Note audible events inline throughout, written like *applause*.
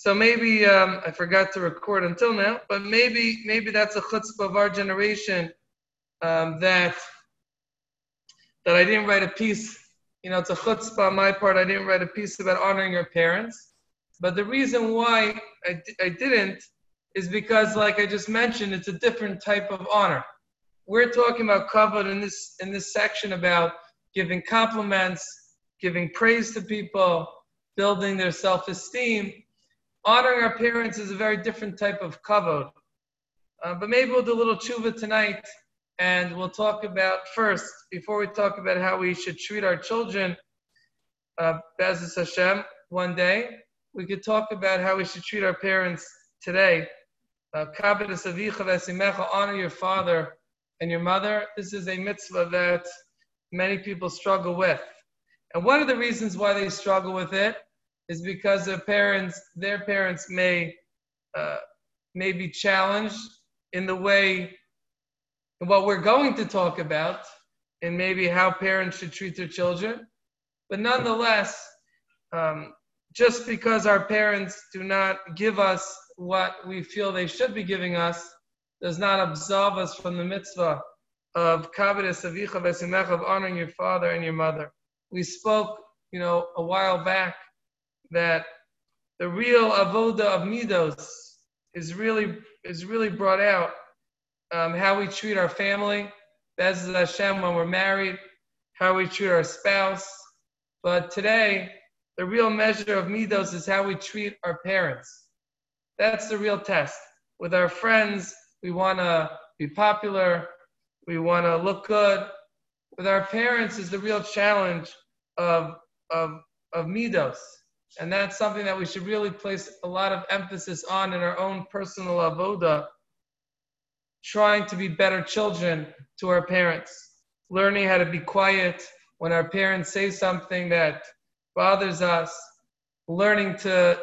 So maybe um, I forgot to record until now, but maybe maybe that's a chutzpah of our generation um, that that I didn't write a piece. You know, it's a chutzpah on my part. I didn't write a piece about honoring your parents. But the reason why I, I didn't is because, like I just mentioned, it's a different type of honor. We're talking about kavod in this in this section about giving compliments, giving praise to people, building their self-esteem honoring our parents is a very different type of kavod. Uh, but maybe we'll do a little tshuva tonight, and we'll talk about first, before we talk about how we should treat our children, uh, Hashem, one day, we could talk about how we should treat our parents today. Uh, honor your father and your mother. This is a mitzvah that many people struggle with. And one of the reasons why they struggle with it is because their parents, their parents may, uh, may be challenged in the way, what we're going to talk about, and maybe how parents should treat their children. But nonetheless, um, just because our parents do not give us what we feel they should be giving us, does not absolve us from the mitzvah of of honoring your father and your mother. We spoke, you know, a while back that the real avoda of midos is really is really brought out. Um, how we treat our family, Bez Hashem when we're married, how we treat our spouse. But today, the real measure of midos is how we treat our parents. That's the real test. With our friends, we want to be popular, we want to look good. With our parents is the real challenge of, of, of midos. And that's something that we should really place a lot of emphasis on in our own personal avoda, trying to be better children to our parents, learning how to be quiet when our parents say something that bothers us, learning to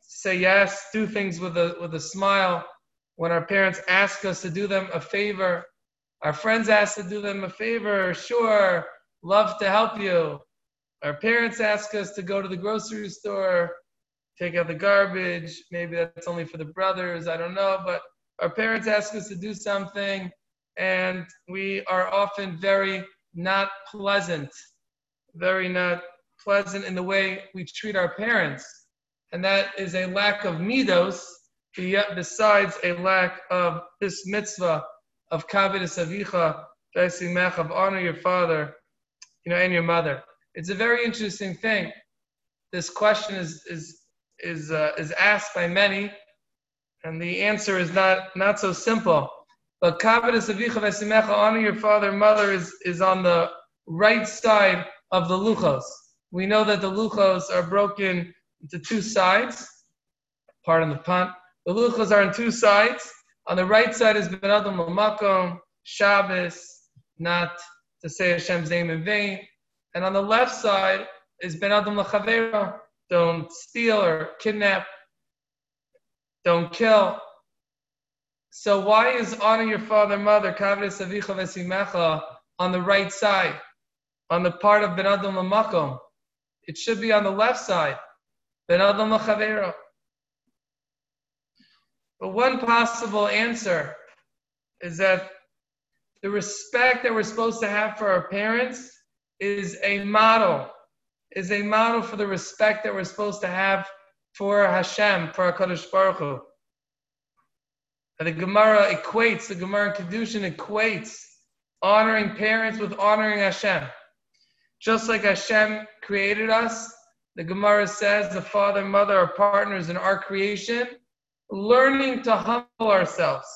say yes, do things with a, with a smile. When our parents ask us to do them a favor, our friends ask to do them a favor, sure, love to help you. Our parents ask us to go to the grocery store, take out the garbage. Maybe that's only for the brothers. I don't know. But our parents ask us to do something, and we are often very not pleasant, very not pleasant in the way we treat our parents. And that is a lack of midos, besides a lack of this mitzvah of kavidus avicha, of honor your father, you know, and your mother it's a very interesting thing. This question is is is uh, is asked by many, and the answer is not not so simple. But kavidus avicha v'esimecha, honor your father and mother, is is on the right side of the luchos. We know that the luchos are broken into two sides. Pardon the pun. The luchos are on two sides. On the right side is ben adam makom, Shabbos, not to say Hashem's name in vain. And on the left side is Ben Adam Lechavera. Don't steal or kidnap. Don't kill. So why is honor your father and mother, Kavres Avicha Vesimecha, on the right side, on the part of Ben Adam Lamakom? It should be on the left side. Ben Adam Lechavera. But one possible answer is that the respect that we're supposed to have for our parents is a model, is a model for the respect that we're supposed to have for Hashem, for HaKadosh Baruch Hu. And the Gemara equates, the Gemara Kedushin equates honoring parents with honoring Hashem. Just like Hashem created us, the Gemara says the father and mother are partners in our creation, learning to humble ourselves,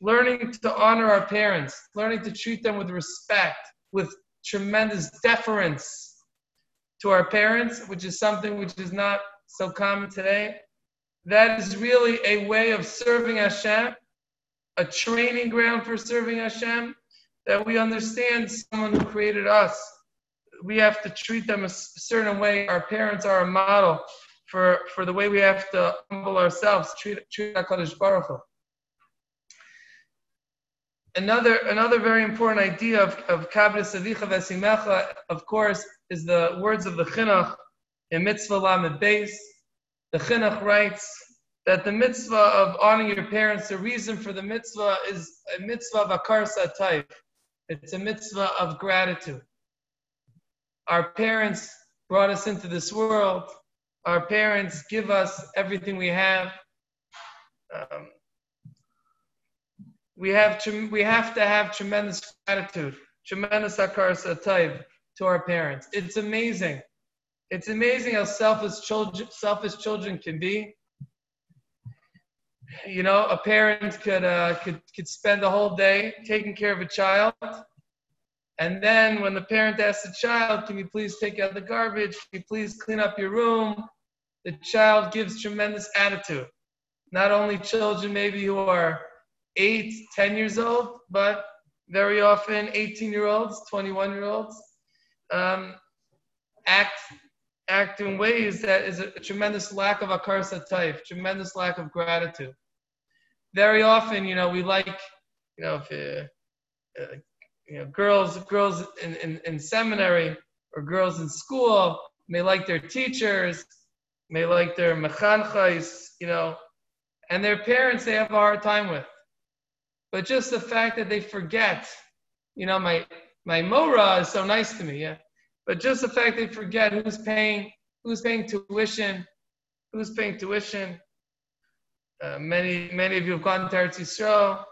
learning to honor our parents, learning to treat them with respect, with tremendous deference to our parents, which is something which is not so common today. That is really a way of serving Hashem, a training ground for serving Hashem, that we understand someone who created us. We have to treat them a certain way. Our parents are a model for, for the way we have to humble ourselves, treat, treat HaKadosh Baruch Hu another another very important idea of of kabbalah savicha vesimecha, of course, is the words of the chinuch in mitzvah lamed beis. The chinuch writes that the mitzvah of honoring your parents, the reason for the mitzvah is a mitzvah of type. It's a mitzvah of gratitude. Our parents brought us into this world. Our parents give us everything we have. Um, we have to we have to have tremendous gratitude, tremendous hakaras hatov to our parents. It's amazing. It's amazing how selfish children, selfish children can be. You know, a parent could uh, could could spend the whole day taking care of a child, and then when the parent asks the child, "Can you please take out the garbage? Can you please clean up your room?" The child gives tremendous attitude. Not only children, maybe who are eight, ten years old, but very often 18 year olds, 21 year olds um, act act in ways that is a, a tremendous lack of hakaras hatov, tremendous lack of gratitude. Very often, you know, we like, you know, if uh, uh, you know, girls girls in, in, in seminary or girls in school may like their teachers, may like their mechanchais, you know, and their parents they have a hard time with. But just the fact that they forget, you know, my my mora is so nice to me, yeah. But just the fact they forget who's paying, who's paying tuition, who's paying tuition. Uh, many many of you have gone to Eretz Yisrael.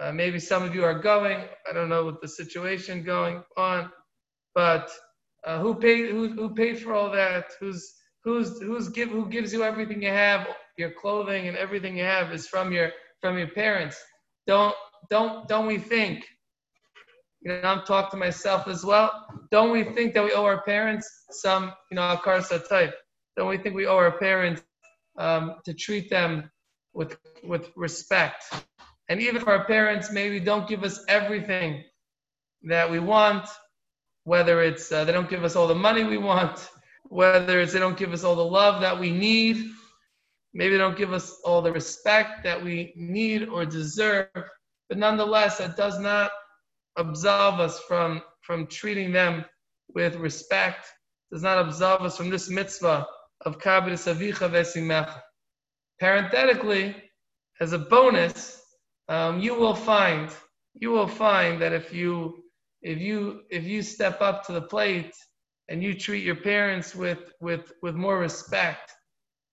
Uh, maybe some of you are going. I don't know what the situation going on, but uh, who paid who, who paid for all that? Who's who's who's give who gives you everything you have? Your clothing and everything you have is from your from your parents. Don't don't don't we think you know, I'm talking to myself as well. Don't we think that we owe our parents some, you know, hakaras hatov? Don't we think we owe our parents um, to treat them with with respect? And even if our parents maybe don't give us everything that we want, whether it's uh, they don't give us all the money we want, *laughs* whether it's they don't give us all the love that we need, maybe they don't give us all the respect that we need or deserve, but nonetheless, that does not absolve us from, from treating them with respect, does not absolve us from this mitzvah of kabir savicha vesimecha. Parenthetically, as a bonus, um, you will find you will find that if you if you if you step up to the plate and you treat your parents with with with more respect,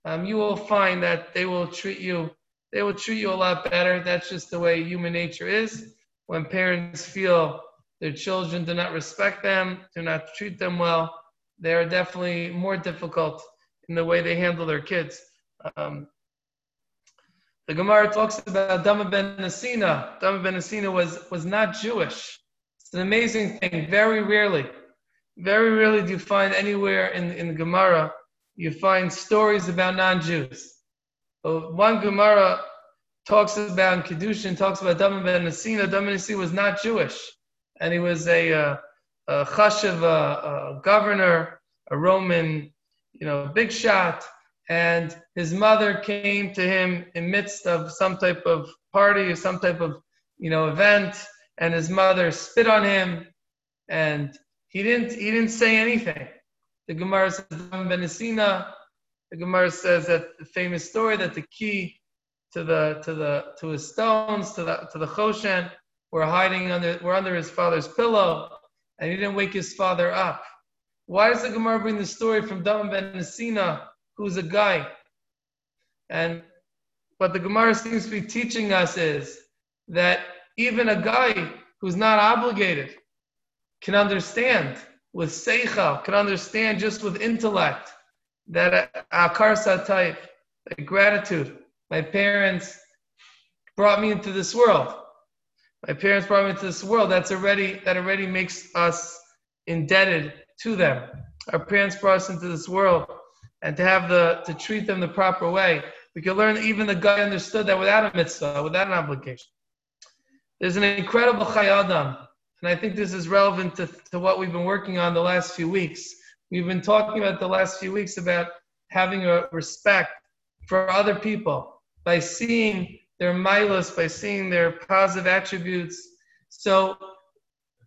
um, you will find that they will treat you they will treat you a lot better. That's just the way human nature is when parents feel their children do not respect them, do not treat them well, they are definitely more difficult in the way they handle their kids. Um, the Gemara talks about Dama ben Nasina. Dama ben Nasina was, was not Jewish. It's an amazing thing. Very rarely, very rarely do you find anywhere in, in the Gemara, you find stories about non-Jews. One Gemara talks about Kedushin, talks about Daman ben Nasina. Ben was not Jewish, and he was a, uh, a chashiv, a, a governor, a Roman, you know, big shot. And his mother came to him in midst of some type of party or some type of, you know, event, and his mother spit on him, and he didn't he didn't say anything. The Gemara says Daman ben The Gemara says that the famous story that the key to the to the to his stones, to the to the Choshen, were hiding under were under his father's pillow, and he didn't wake his father up. Why does the Gemara bring the story from Daman ben Nasina, who's a guy? And what the Gemara seems to be teaching us is that even a guy who's not obligated can understand with seichel, can understand just with intellect that hakaras hatov, gratitude, my parents brought me into this world. My parents brought me into this world. That's already that already makes us indebted to them. Our parents brought us into this world, and to have the to treat them the proper way. We can learn even the guy understood that without a mitzvah, without an obligation. There's an incredible Chayei Adam, and I think this is relevant to, to what we've been working on the last few weeks. We've been talking about the last few weeks about having a respect for other people by seeing their milos, by seeing their positive attributes. So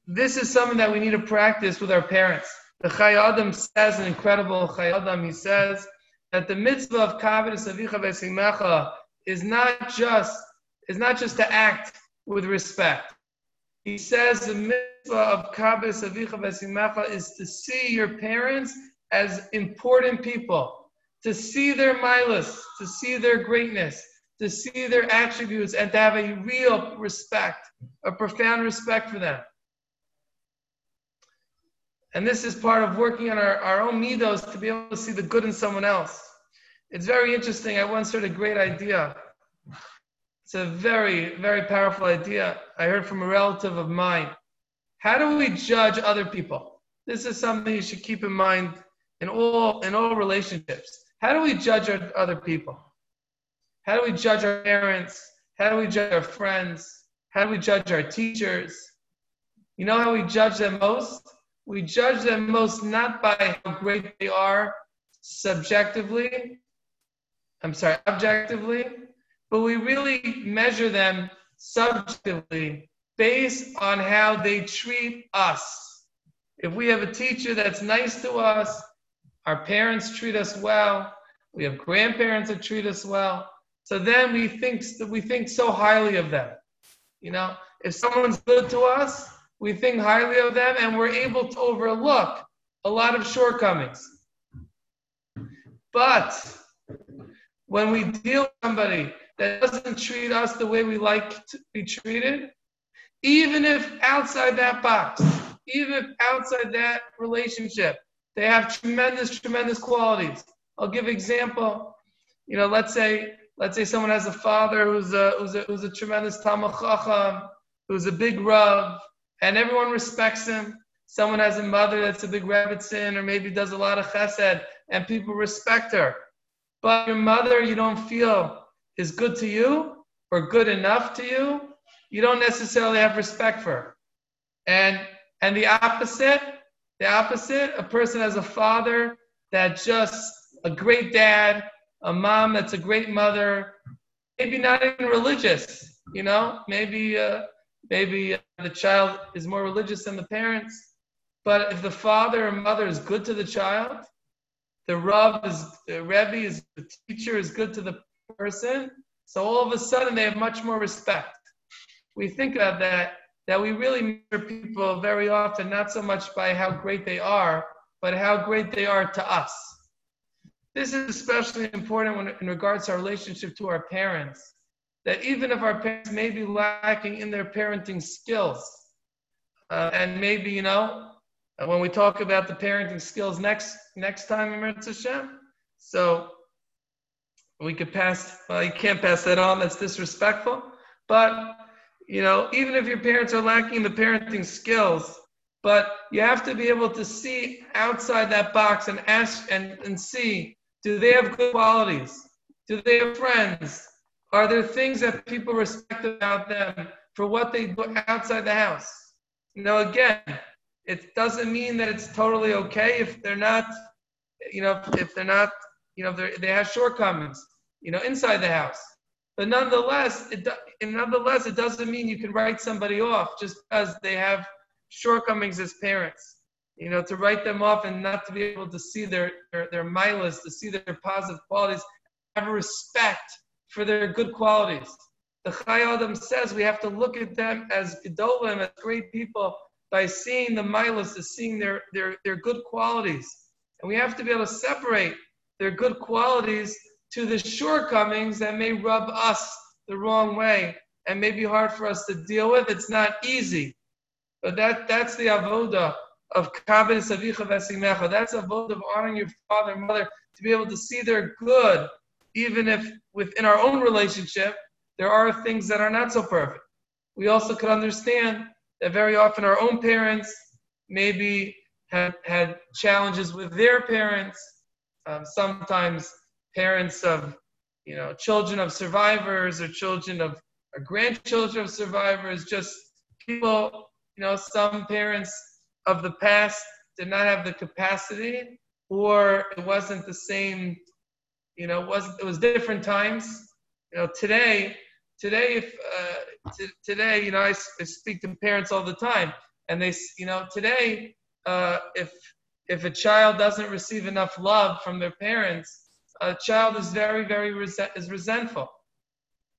this is something that we need to practice with our parents. The Chayei Adam says an incredible Chayei Adam. He says that the mitzvah of kavod savicha v'simecha is not just is not just to act with respect. He says the mitzvah of kavod savicha v'simecha is to see your parents as important people, to see their milas, to see their greatness, to see their attributes, and to have a real respect, a profound respect for them. And this is part of working on our, our own midos to be able to see the good in someone else. It's very interesting. I once heard a great idea. It's a very, very powerful idea. I heard from a relative of mine. How do we judge other people? This is something you should keep in mind in all in all relationships. How do we judge other people? How do we judge our parents? How do we judge our friends? How do we judge our teachers? You know how we judge them most? We judge them most not by how great they are subjectively, I'm sorry, objectively, but we really measure them subjectively based on how they treat us. If we have a teacher that's nice to us, our parents treat us well, we have grandparents that treat us well, so then we think we think so highly of them. You know, if someone's good to us, we think highly of them and we're able to overlook a lot of shortcomings. But when we deal with somebody that doesn't treat us the way we like to be treated, even if outside that box, even if outside that relationship, they have tremendous, tremendous qualities. I'll give example. You know, let's say, let's say someone has a father who's a who's a, who's a tremendous talmid chacham, who's a big rav, and everyone respects him. Someone has a mother that's a big rebbitzin, or maybe does a lot of chesed, and people respect her but your mother you don't feel is good to you or good enough to you, you don't necessarily have respect for. And and the opposite, the opposite, a person has a father that just a great dad, a mom that's a great mother, maybe not even religious, you know, maybe uh, maybe uh, the child is more religious than the parents. But if the father or mother is good to the child, the Rav is, the Rebbe is, the teacher is good to the person. So all of a sudden they have much more respect. We think of that, that we really measure people very often, not so much by how great they are, but how great they are to us. This is especially important when, in regards to our relationship to our parents. That even if our parents may be lacking in their parenting skills, uh, and maybe, you know, when we talk about the parenting skills next next time in Hashem, so we could pass. Well, you can't pass that on. That's disrespectful. But you know, even if your parents are lacking the parenting skills, but you have to be able to see outside that box and ask and, and see do they have good qualities? Do they have friends? Are there things that people respect about them for what they do outside the house? You know, again, it doesn't mean that it's totally okay if they're not, you know, if they're not, you know, they have shortcomings, you know, inside the house. But nonetheless, it nonetheless it doesn't mean you can write somebody off just because they have shortcomings as parents. You know, to write them off and not to be able to see their their, their milas, to see their positive qualities, have respect for their good qualities. The Chayei Adam says we have to look at them as gedolim, as great people, by seeing the milas, to seeing their, their, their good qualities. And we have to be able to separate their good qualities to the shortcomings that may rub us the wrong way and may be hard for us to deal with. It's not easy. But that, that's the avoda of kavod savicha vesimecha. That's a avoda of honoring your father and mother to be able to see their good, even if within our own relationship there are things that are not so perfect. We also could understand that very often our own parents maybe had, had challenges with their parents. Um, sometimes parents of, you know, children of survivors or children of or grandchildren of survivors, just people, you know, some parents of the past did not have the capacity or it wasn't the same, you know, it was it was different times. You know, today, today if uh, t- today, you know, I, I, speak to parents all the time, and they, you know, today, uh, if if a child doesn't receive enough love from their parents, a child is very, very is resentful.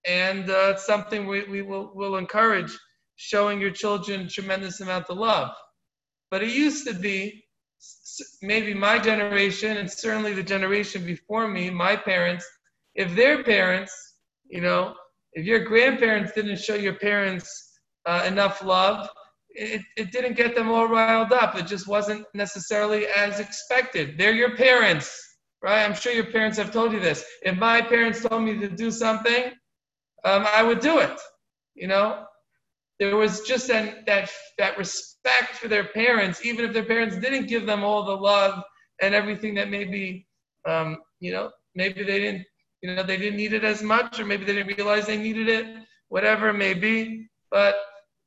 And uh, it's something we, we will, will encourage, showing your children tremendous amount of love. But it used to be, maybe my generation, and certainly the generation before me, my parents, if their parents, you know, if your grandparents didn't show your parents uh, enough love, it, it didn't get them all riled up. It just wasn't necessarily as expected. They're your parents, right? I'm sure your parents have told you this. If my parents told me to do something, um, I would do it. You know, there was just an, that that respect for their parents, even if their parents didn't give them all the love and everything that maybe, um, you know, maybe they didn't, you know, they didn't need it as much, or maybe they didn't realize they needed it, whatever it may be. But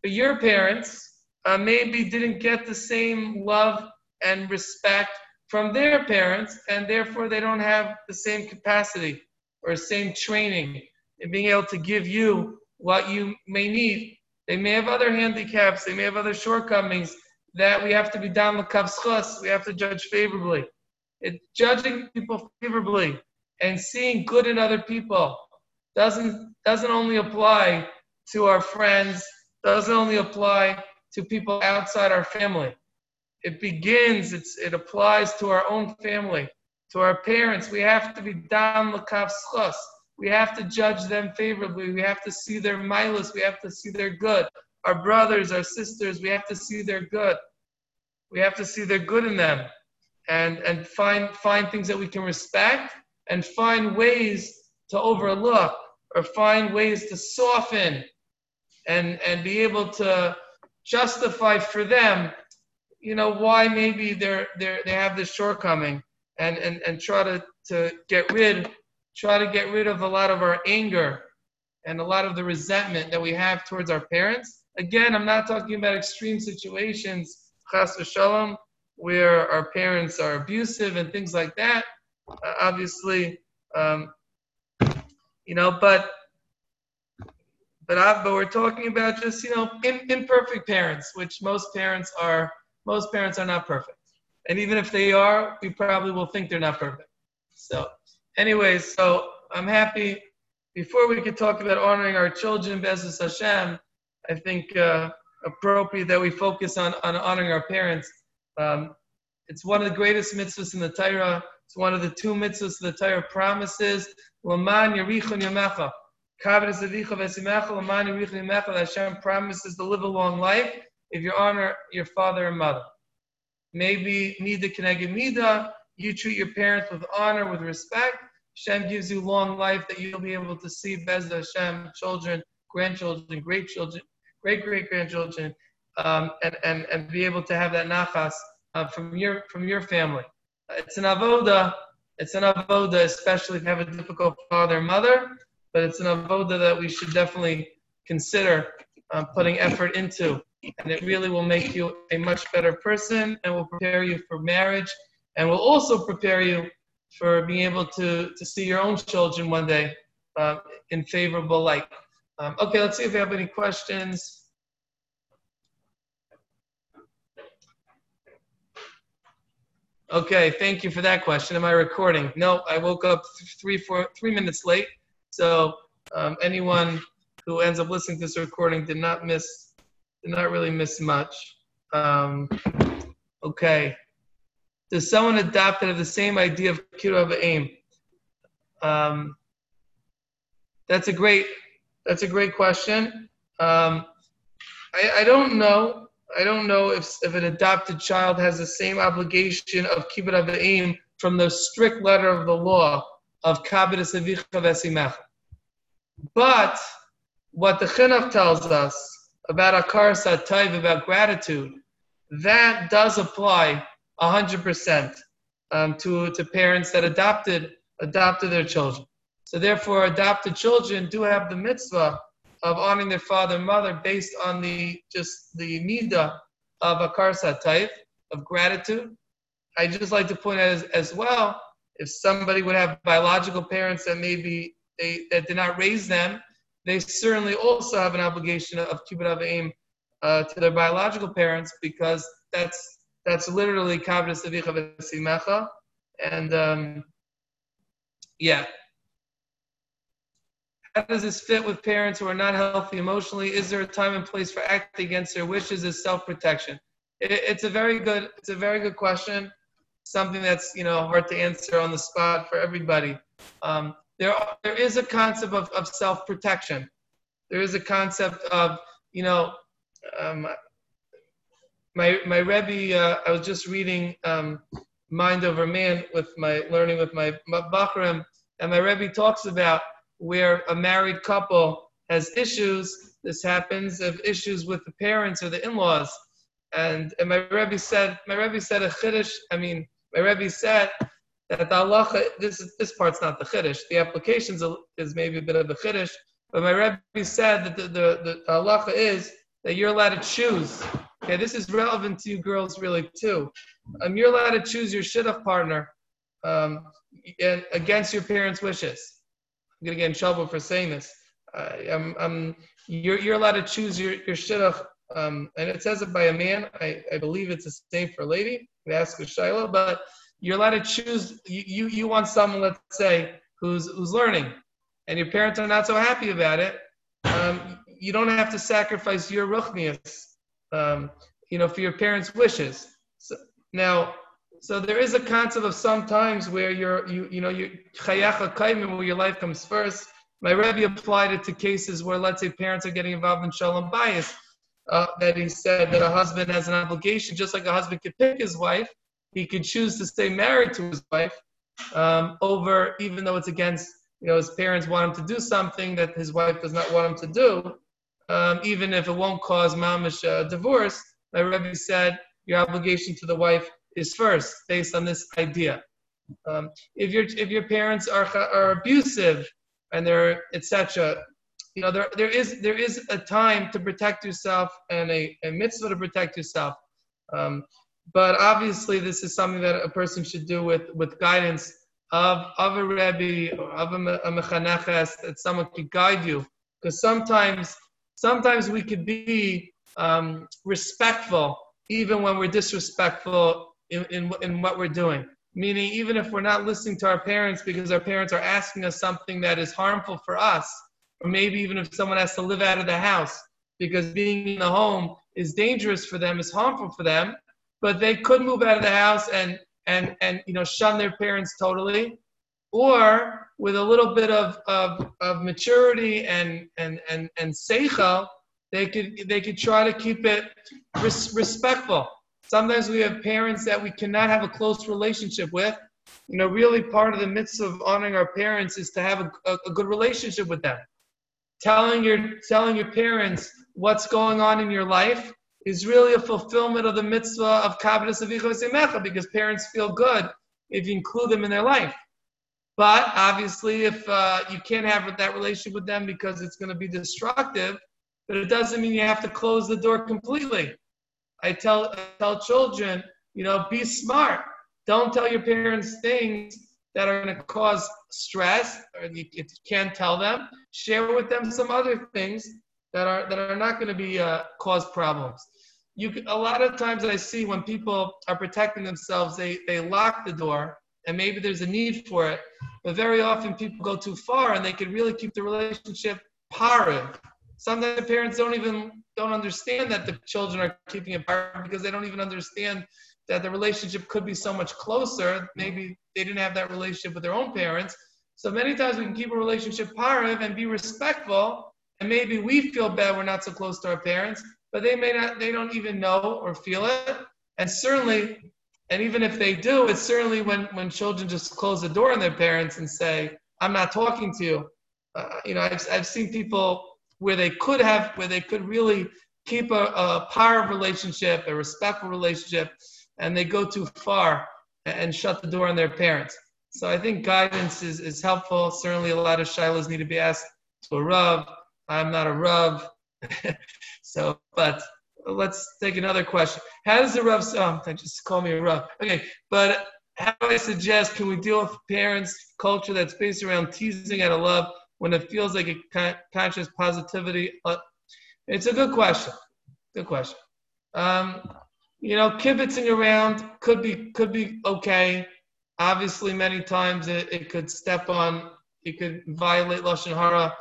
but your parents uh, maybe didn't get the same love and respect from their parents, and therefore they don't have the same capacity or same training in being able to give you what you may need. They may have other handicaps, they may have other shortcomings that we have to be down the kavschus, we have to judge favorably. It, judging people favorably and seeing good in other people doesn't doesn't only apply to our friends, doesn't only apply to people outside our family. It begins, it's, it applies to our own family, to our parents. We have to be down dam l'kavschus. We have to judge them favorably. We have to see their milas. We have to see their good. Our brothers, our sisters, we have to see their good. We have to see their good in them and, and find, find things that we can respect and find ways to overlook or find ways to soften and, and be able to justify for them, you know, why maybe they're, they're, they have this shortcoming and, and, and try to, to get rid, try to get rid of a lot of our anger and a lot of the resentment that we have towards our parents. Again, I'm not talking about extreme situations, chas v'shalom, where our parents are abusive and things like that. Uh, obviously, um, you know, but but, but we're talking about just you know imperfect parents, which most parents are. Most parents are not perfect, and even if they are, we probably will think they're not perfect. So, anyways, so I'm happy. Before we could talk about honoring our children, Bezus Hashem, I think uh, appropriate that we focus on, on honoring our parents. Um, it's one of the greatest mitzvahs in the Torah. It's one of the two mitzvahs the Torah promises. Laman yarichon yamecha. Hashem promises to live a long life if you honor your father and mother. Maybe Mida Keneged Mida, you treat your parents with honor, with respect. Hashem gives you long life that you'll be able to see Bez Hashem, children, grandchildren, great children, great great grandchildren, um, and, and, and be able to have that nachas uh, from your from your family. It's an avoda. It's an avoda, especially if you have a difficult father and mother but it's an avoda that we should definitely consider um, putting effort into. And it really will make you a much better person and will prepare you for marriage and will also prepare you for being able to, to see your own children one day uh, in favorable light. Um, okay, let's see if we have any questions. Okay, thank you for that question. Am I recording? No, I woke up three, four, three minutes late. So um, anyone who ends up listening to this recording did not miss, did not really miss much. Um, okay. Does someone adopt have the same idea of kiruv aim? Um, that's a great, that's a great question. Um, I, I don't know. I don't know if, if an adopted child has the same obligation of kibbud aim from the strict letter of the law of Kabbalah Avicha Vesimecha. But what the Chinuch tells us about hakaras hatov, about gratitude, that does apply 100% um, to, to parents that adopted, adopted their children. So therefore, adopted children do have the mitzvah of honoring their father and mother based on the just the nida of hakaras hatov, of gratitude. I just like to point out as, as well if somebody would have biological parents that maybe they, that did not raise them, they certainly also have an obligation of kibbud avim uh, to their biological parents because that's that's literally kavod sevicha v'simecha, and um, Yeah. How does this fit with parents who are not healthy emotionally? Is there a time and place for acting against their wishes as self-protection? It, it's a very good, it's a very good question. Something that's you know hard to answer on the spot for everybody. Um, there, there is a concept of, of self-protection. There is a concept of you know, um, my my Rebbe. Uh, I was just reading um, Mind Over Man with my learning with my Bachram, and my Rebbe talks about where a married couple has issues. This happens of issues with the parents or the in-laws, and, and my Rebbe said my Rebbe said a chiddush. I mean, my Rebbe said that the halacha. This this part's not the chiddush. The applications is maybe a bit of the chiddush, but my Rebbe said that the, the, the halacha is that you're allowed to choose Okay, this is relevant to you girls really too. Um, you're allowed to choose your shidduch partner um, against your parents' wishes. I'm gonna get in trouble for saying this. Uh, I'm, I'm, you're, you're allowed to choose your, your shidduch, um, and it says it by a man. I, I believe it's the same for a lady. Ask a shailah, but you're allowed to choose. You, you, you want someone, let's say, who's who's learning, and your parents are not so happy about it. Um, you don't have to sacrifice your ruchnius um, you know, for your parents' wishes. So, now, so there is a concept of sometimes where you're, you, you know, you chayecha kodmin, where your life comes first. My Rebbe applied it to cases where, let's say, parents are getting involved in shalom bayis. Uh, that he said that a husband has an obligation, just like a husband could pick his wife, he could choose to stay married to his wife um, over, even though it's against, you know, his parents want him to do something that his wife does not want him to do um, even if it won't cause mamish uh, divorce, my Rebbe said your obligation to the wife is first, based on this idea. Um, if your if your parents are are abusive and they're etc., you know there there is there is a time to protect yourself and a, a mitzvah to protect yourself. Um, but obviously, this is something that a person should do with with guidance of of a rebbe or of a, a mechaneches that someone could guide you. Because sometimes sometimes we could be um, respectful even when we're disrespectful in, in, in what we're doing. Meaning, even if we're not listening to our parents because our parents are asking us something that is harmful for us, or maybe even if someone has to live out of the house because being in the home is dangerous for them, is harmful for them, but they could move out of the house and and and you know shun their parents totally or with a little bit of, of, of maturity and and and and seichel, they could they could try to keep it res- respectful. Sometimes we have parents that we cannot have a close relationship with. You know, really part of the mitzvah of honoring our parents is to have a, a, a good relationship with them. Telling your telling your parents what's going on in your life is really a fulfillment of the mitzvah of kavod avicha because parents feel good if you include them in their life. But obviously, if uh, you can't have that relationship with them because it's going to be destructive, but it doesn't mean you have to close the door completely. I tell I tell children, you know, be smart. Don't tell your parents things that are going to cause stress, or you, can't tell them. Share with them some other things that are that are not going to be uh, cause problems. You a lot of times I see when people are protecting themselves, they they lock the door and maybe there's a need for it. But very often people go too far and they can really keep the relationship parent. Sometimes the parents don't even don't understand that the children are keeping it parent because they don't even understand that the relationship could be so much closer. Maybe they didn't have that relationship with their own parents. So many times we can keep a relationship parent and be respectful, and maybe we feel bad we're not so close to our parents, but they may not, they don't even know or feel it. And certainly and even if they do, it's certainly when, when children just close the door on their parents and say, I'm not talking to you. Uh, you know, I've, I've seen people where they could have, where they could really keep a, a power relationship, a respectful relationship, and they go too far and, shut the door on their parents. So I think guidance is, is helpful. Certainly a lot of shailos need to be asked to a Rav. I'm not a Rav. *laughs* so, but let's take another question. How does the Rav, oh, just call me a Rav. Okay, but how do I suggest can we deal with parents' culture that's based around teasing out of love when it feels like a con- conscious positivity? Uh, it's a good question. Good question. Um, you know, kibitzing around could be could be okay. obviously, many times it, it could step on, it could violate lashon hara,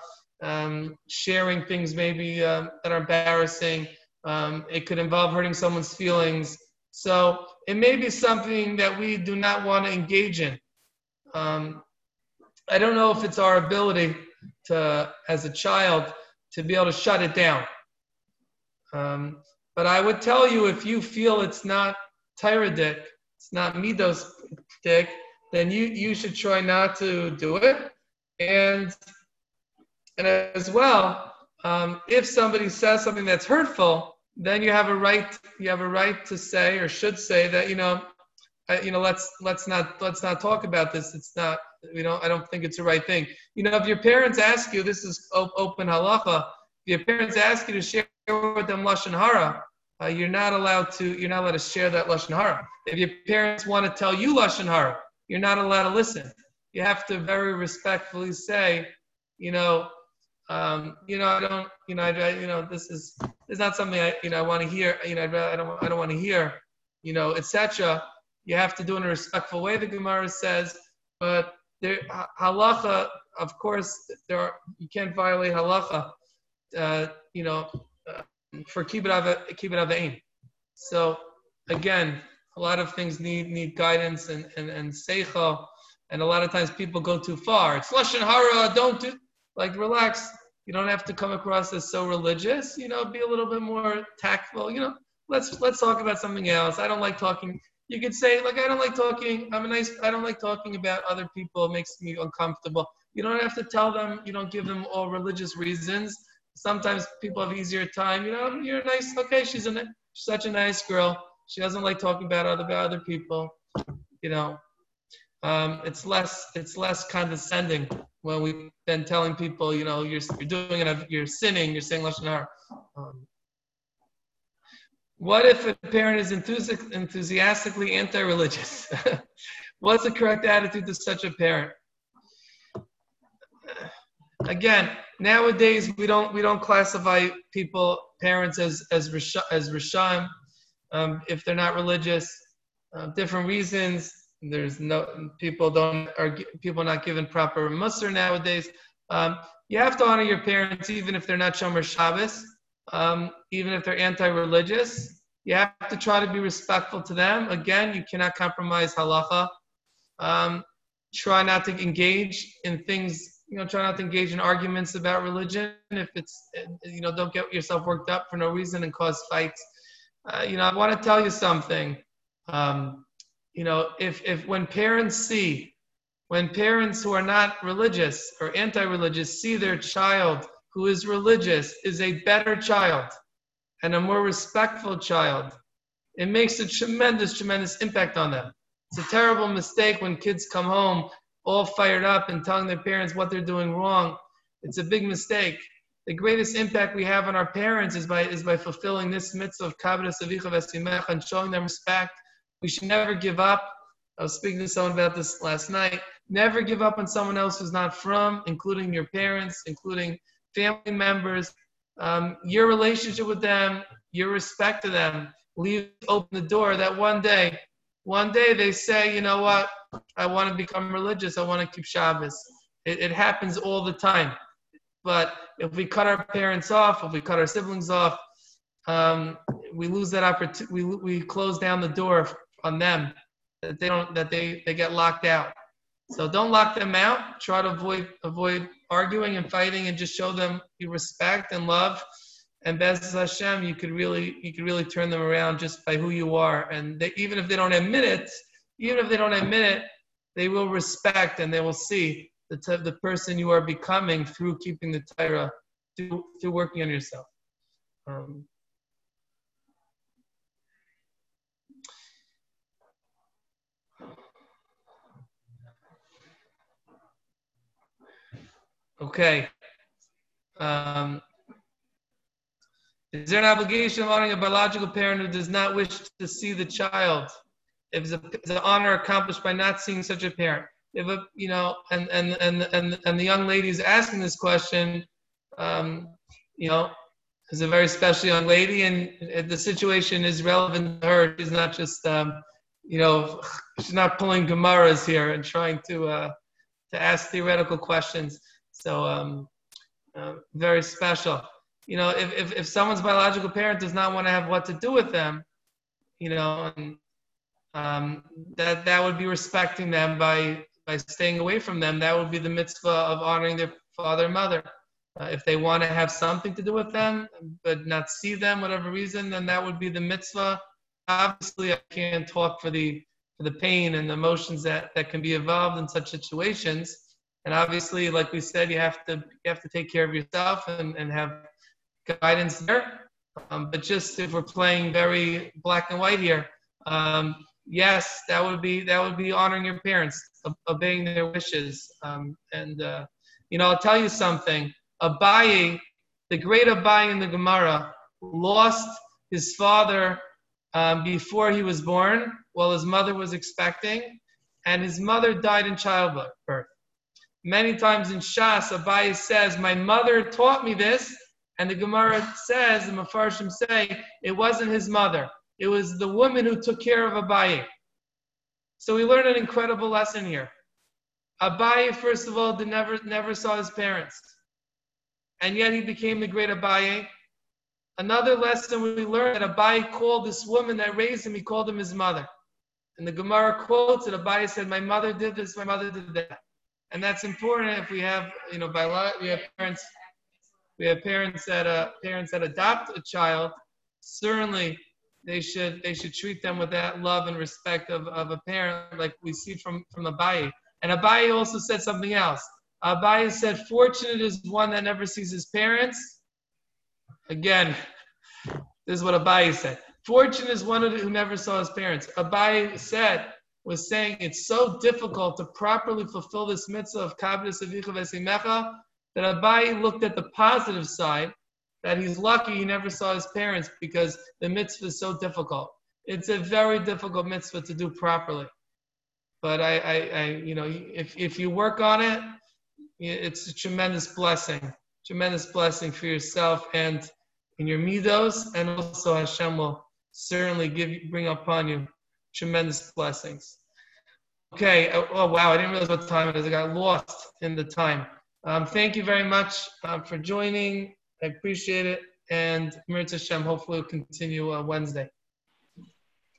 um, sharing things maybe um, that are embarrassing. Um, it could involve hurting someone's feelings. So it may be something that we do not want to engage in. Um, I don't know if it's our ability to, as a child, to be able to shut it down. Um, but I would tell you if you feel it's not Toradik, it's not Midos dick, then you, you should try not to do it. And and as well, um, if somebody says something that's hurtful, then you have a right you have a right to say or should say that you know I, you know let's let's not let's not talk about this. It's not you know I don't think it's the right thing. You know if your parents ask you, this is open halacha. If your parents ask you to share with them lashon hara, uh, you're not allowed to you're not allowed to share that lashon hara. If your parents want to tell you lashon hara, you're not allowed to listen. You have to very respectfully say, you know, um, you know, I don't, you know, I, you know, this is, it's not something I, you know, I want to hear. You know, I don't, I don't want to hear, you know, etc. You have to do it in a respectful way. The Gemara says, but there, halacha, of course, there are, you can't violate halacha, uh, you know, Um, for kibbud avein. So again, a lot of things need need guidance and and and seichel, and a lot of times people go too far. It's lashon hara. Don't do like relax. You don't have to come across as so religious. You know, be a little bit more tactful. You know, let's let's talk about something else. I don't like talking. You could say like I don't like talking. I'm a nice. I don't like talking about other people. It makes me uncomfortable. You don't have to tell them. You don't give them all religious reasons. Sometimes people have easier time. You know, you're nice. Okay, she's a such a nice girl. She doesn't like talking about other about other people. You know, um, it's less it's less condescending when we've been telling people, you know, you're, you're doing it, you're sinning, you're saying Lashon Hara. Um, what if a parent is enthusi- enthusiastically anti-religious? *laughs* What's the correct attitude to such a parent? Again, nowadays we don't we don't classify people parents as as as rishon um, if they're not religious. Uh, different reasons there's no people don't are people not given proper muster nowadays. Um, you have to honor your parents even if they're not shomer Shabbos, um, even if they're anti-religious. You have to try to be respectful to them. Again, you cannot compromise halacha. Um, try not to engage in things. You know, try not to engage in arguments about religion. If it's, you know, don't get yourself worked up for no reason and cause fights. Uh, you know, I want to tell you something. Um, you know, if, if when parents see, when parents who are not religious or anti religious see their child who is religious is a better child and a more respectful child, it makes a tremendous, tremendous impact on them. It's a terrible mistake when kids come home all fired up and telling their parents what they're doing wrong. It's a big mistake. The greatest impact we have on our parents is by, is by fulfilling this mitzvah of Kabbalah Savicha and showing them respect we should never give up. I was speaking to someone about this last night. Never give up on someone else who's not from, including your parents, including family members. Um, your relationship with them, your respect to them, leave open the door that one day, one day they say, you know what, I want to become religious. I want to keep Shabbos. It, it happens all the time. But if we cut our parents off, if we cut our siblings off, um, we lose that opportunity. We, we close down the door on them that they don't that they they get locked out. So don't lock them out. Try to avoid avoid arguing and fighting, and just show them your respect and love. And Bez Hashem, you could really you could really turn them around just by who you are. And they, even if they don't admit it, even if they don't admit it, they will respect and they will see the t- the person you are becoming through keeping the Torah, through through working on yourself. Um, Okay. Um, is there an obligation of honoring a biological parent who does not wish to see the child? If it's, an honor accomplished by not seeing such a parent. If a, you know, and and and and and the young lady is asking this question, um, you know, is a very special young lady, and the situation is relevant to her. She's not just um, you know, she's not pulling Gemaras here and trying to uh, to ask theoretical questions. So um, uh, very special. You know, if, if, if someone's biological parent does not want to have what to do with them, you know, and, um, that that would be respecting them by by staying away from them. That would be the mitzvah of honoring their father and mother. Uh, if they want to have something to do with them, but not see them, whatever reason, then that would be the mitzvah. Obviously, I can't talk for the for the pain and the emotions that, that can be involved in such situations. And obviously, like we said, you have to you have to take care of yourself and, and have guidance there. Um, but just if we're playing very black and white here, um, yes, that would be that would be honoring your parents, obeying their wishes. Um, and uh, you know, I'll tell you something. Abaye, the great Abaye in the Gemara, lost his father um, before he was born, while his mother was expecting, and his mother died in childbirth. Many times in Shas, Abaye says, "My mother taught me this," and the Gemara says, the Mefarshim say, it wasn't his mother. It was the woman who took care of Abaye. So we learn an incredible lesson here. Abaye, first of all, never, never saw his parents. And yet he became the great Abaye. Another lesson we learn that Abaye called this woman that raised him, he called him his mother. And the Gemara quotes that Abaye said, My mother did this, my mother did that. And that's important if we have, you know, by lot, we have parents, we have parents that uh, parents that adopt a child. Certainly, they should they should treat them with that love and respect of, of a parent, like we see from from Abaye. And Abaye also said something else. Abaye said, "Fortunate is one that never sees his parents." Again, this is what Abaye said. Fortunate is one who never saw his parents. Abaye said, was saying it's so difficult to properly fulfill this mitzvah of Kabeid Avicha V'es Imecha that Abaye looked at the positive side that he's lucky he never saw his parents because the mitzvah is so difficult. It's a very difficult mitzvah to do properly. But I, I, I you know, if, if you work on it, it's a tremendous blessing, tremendous blessing for yourself and in your midos, and also Hashem will certainly give bring upon you tremendous blessings. Okay. Oh, oh, wow. I didn't realize what time it is. I got lost in the time. Um, thank you very much um, for joining. I appreciate it. And Mirza Hashem, hopefully, will continue uh, Wednesday.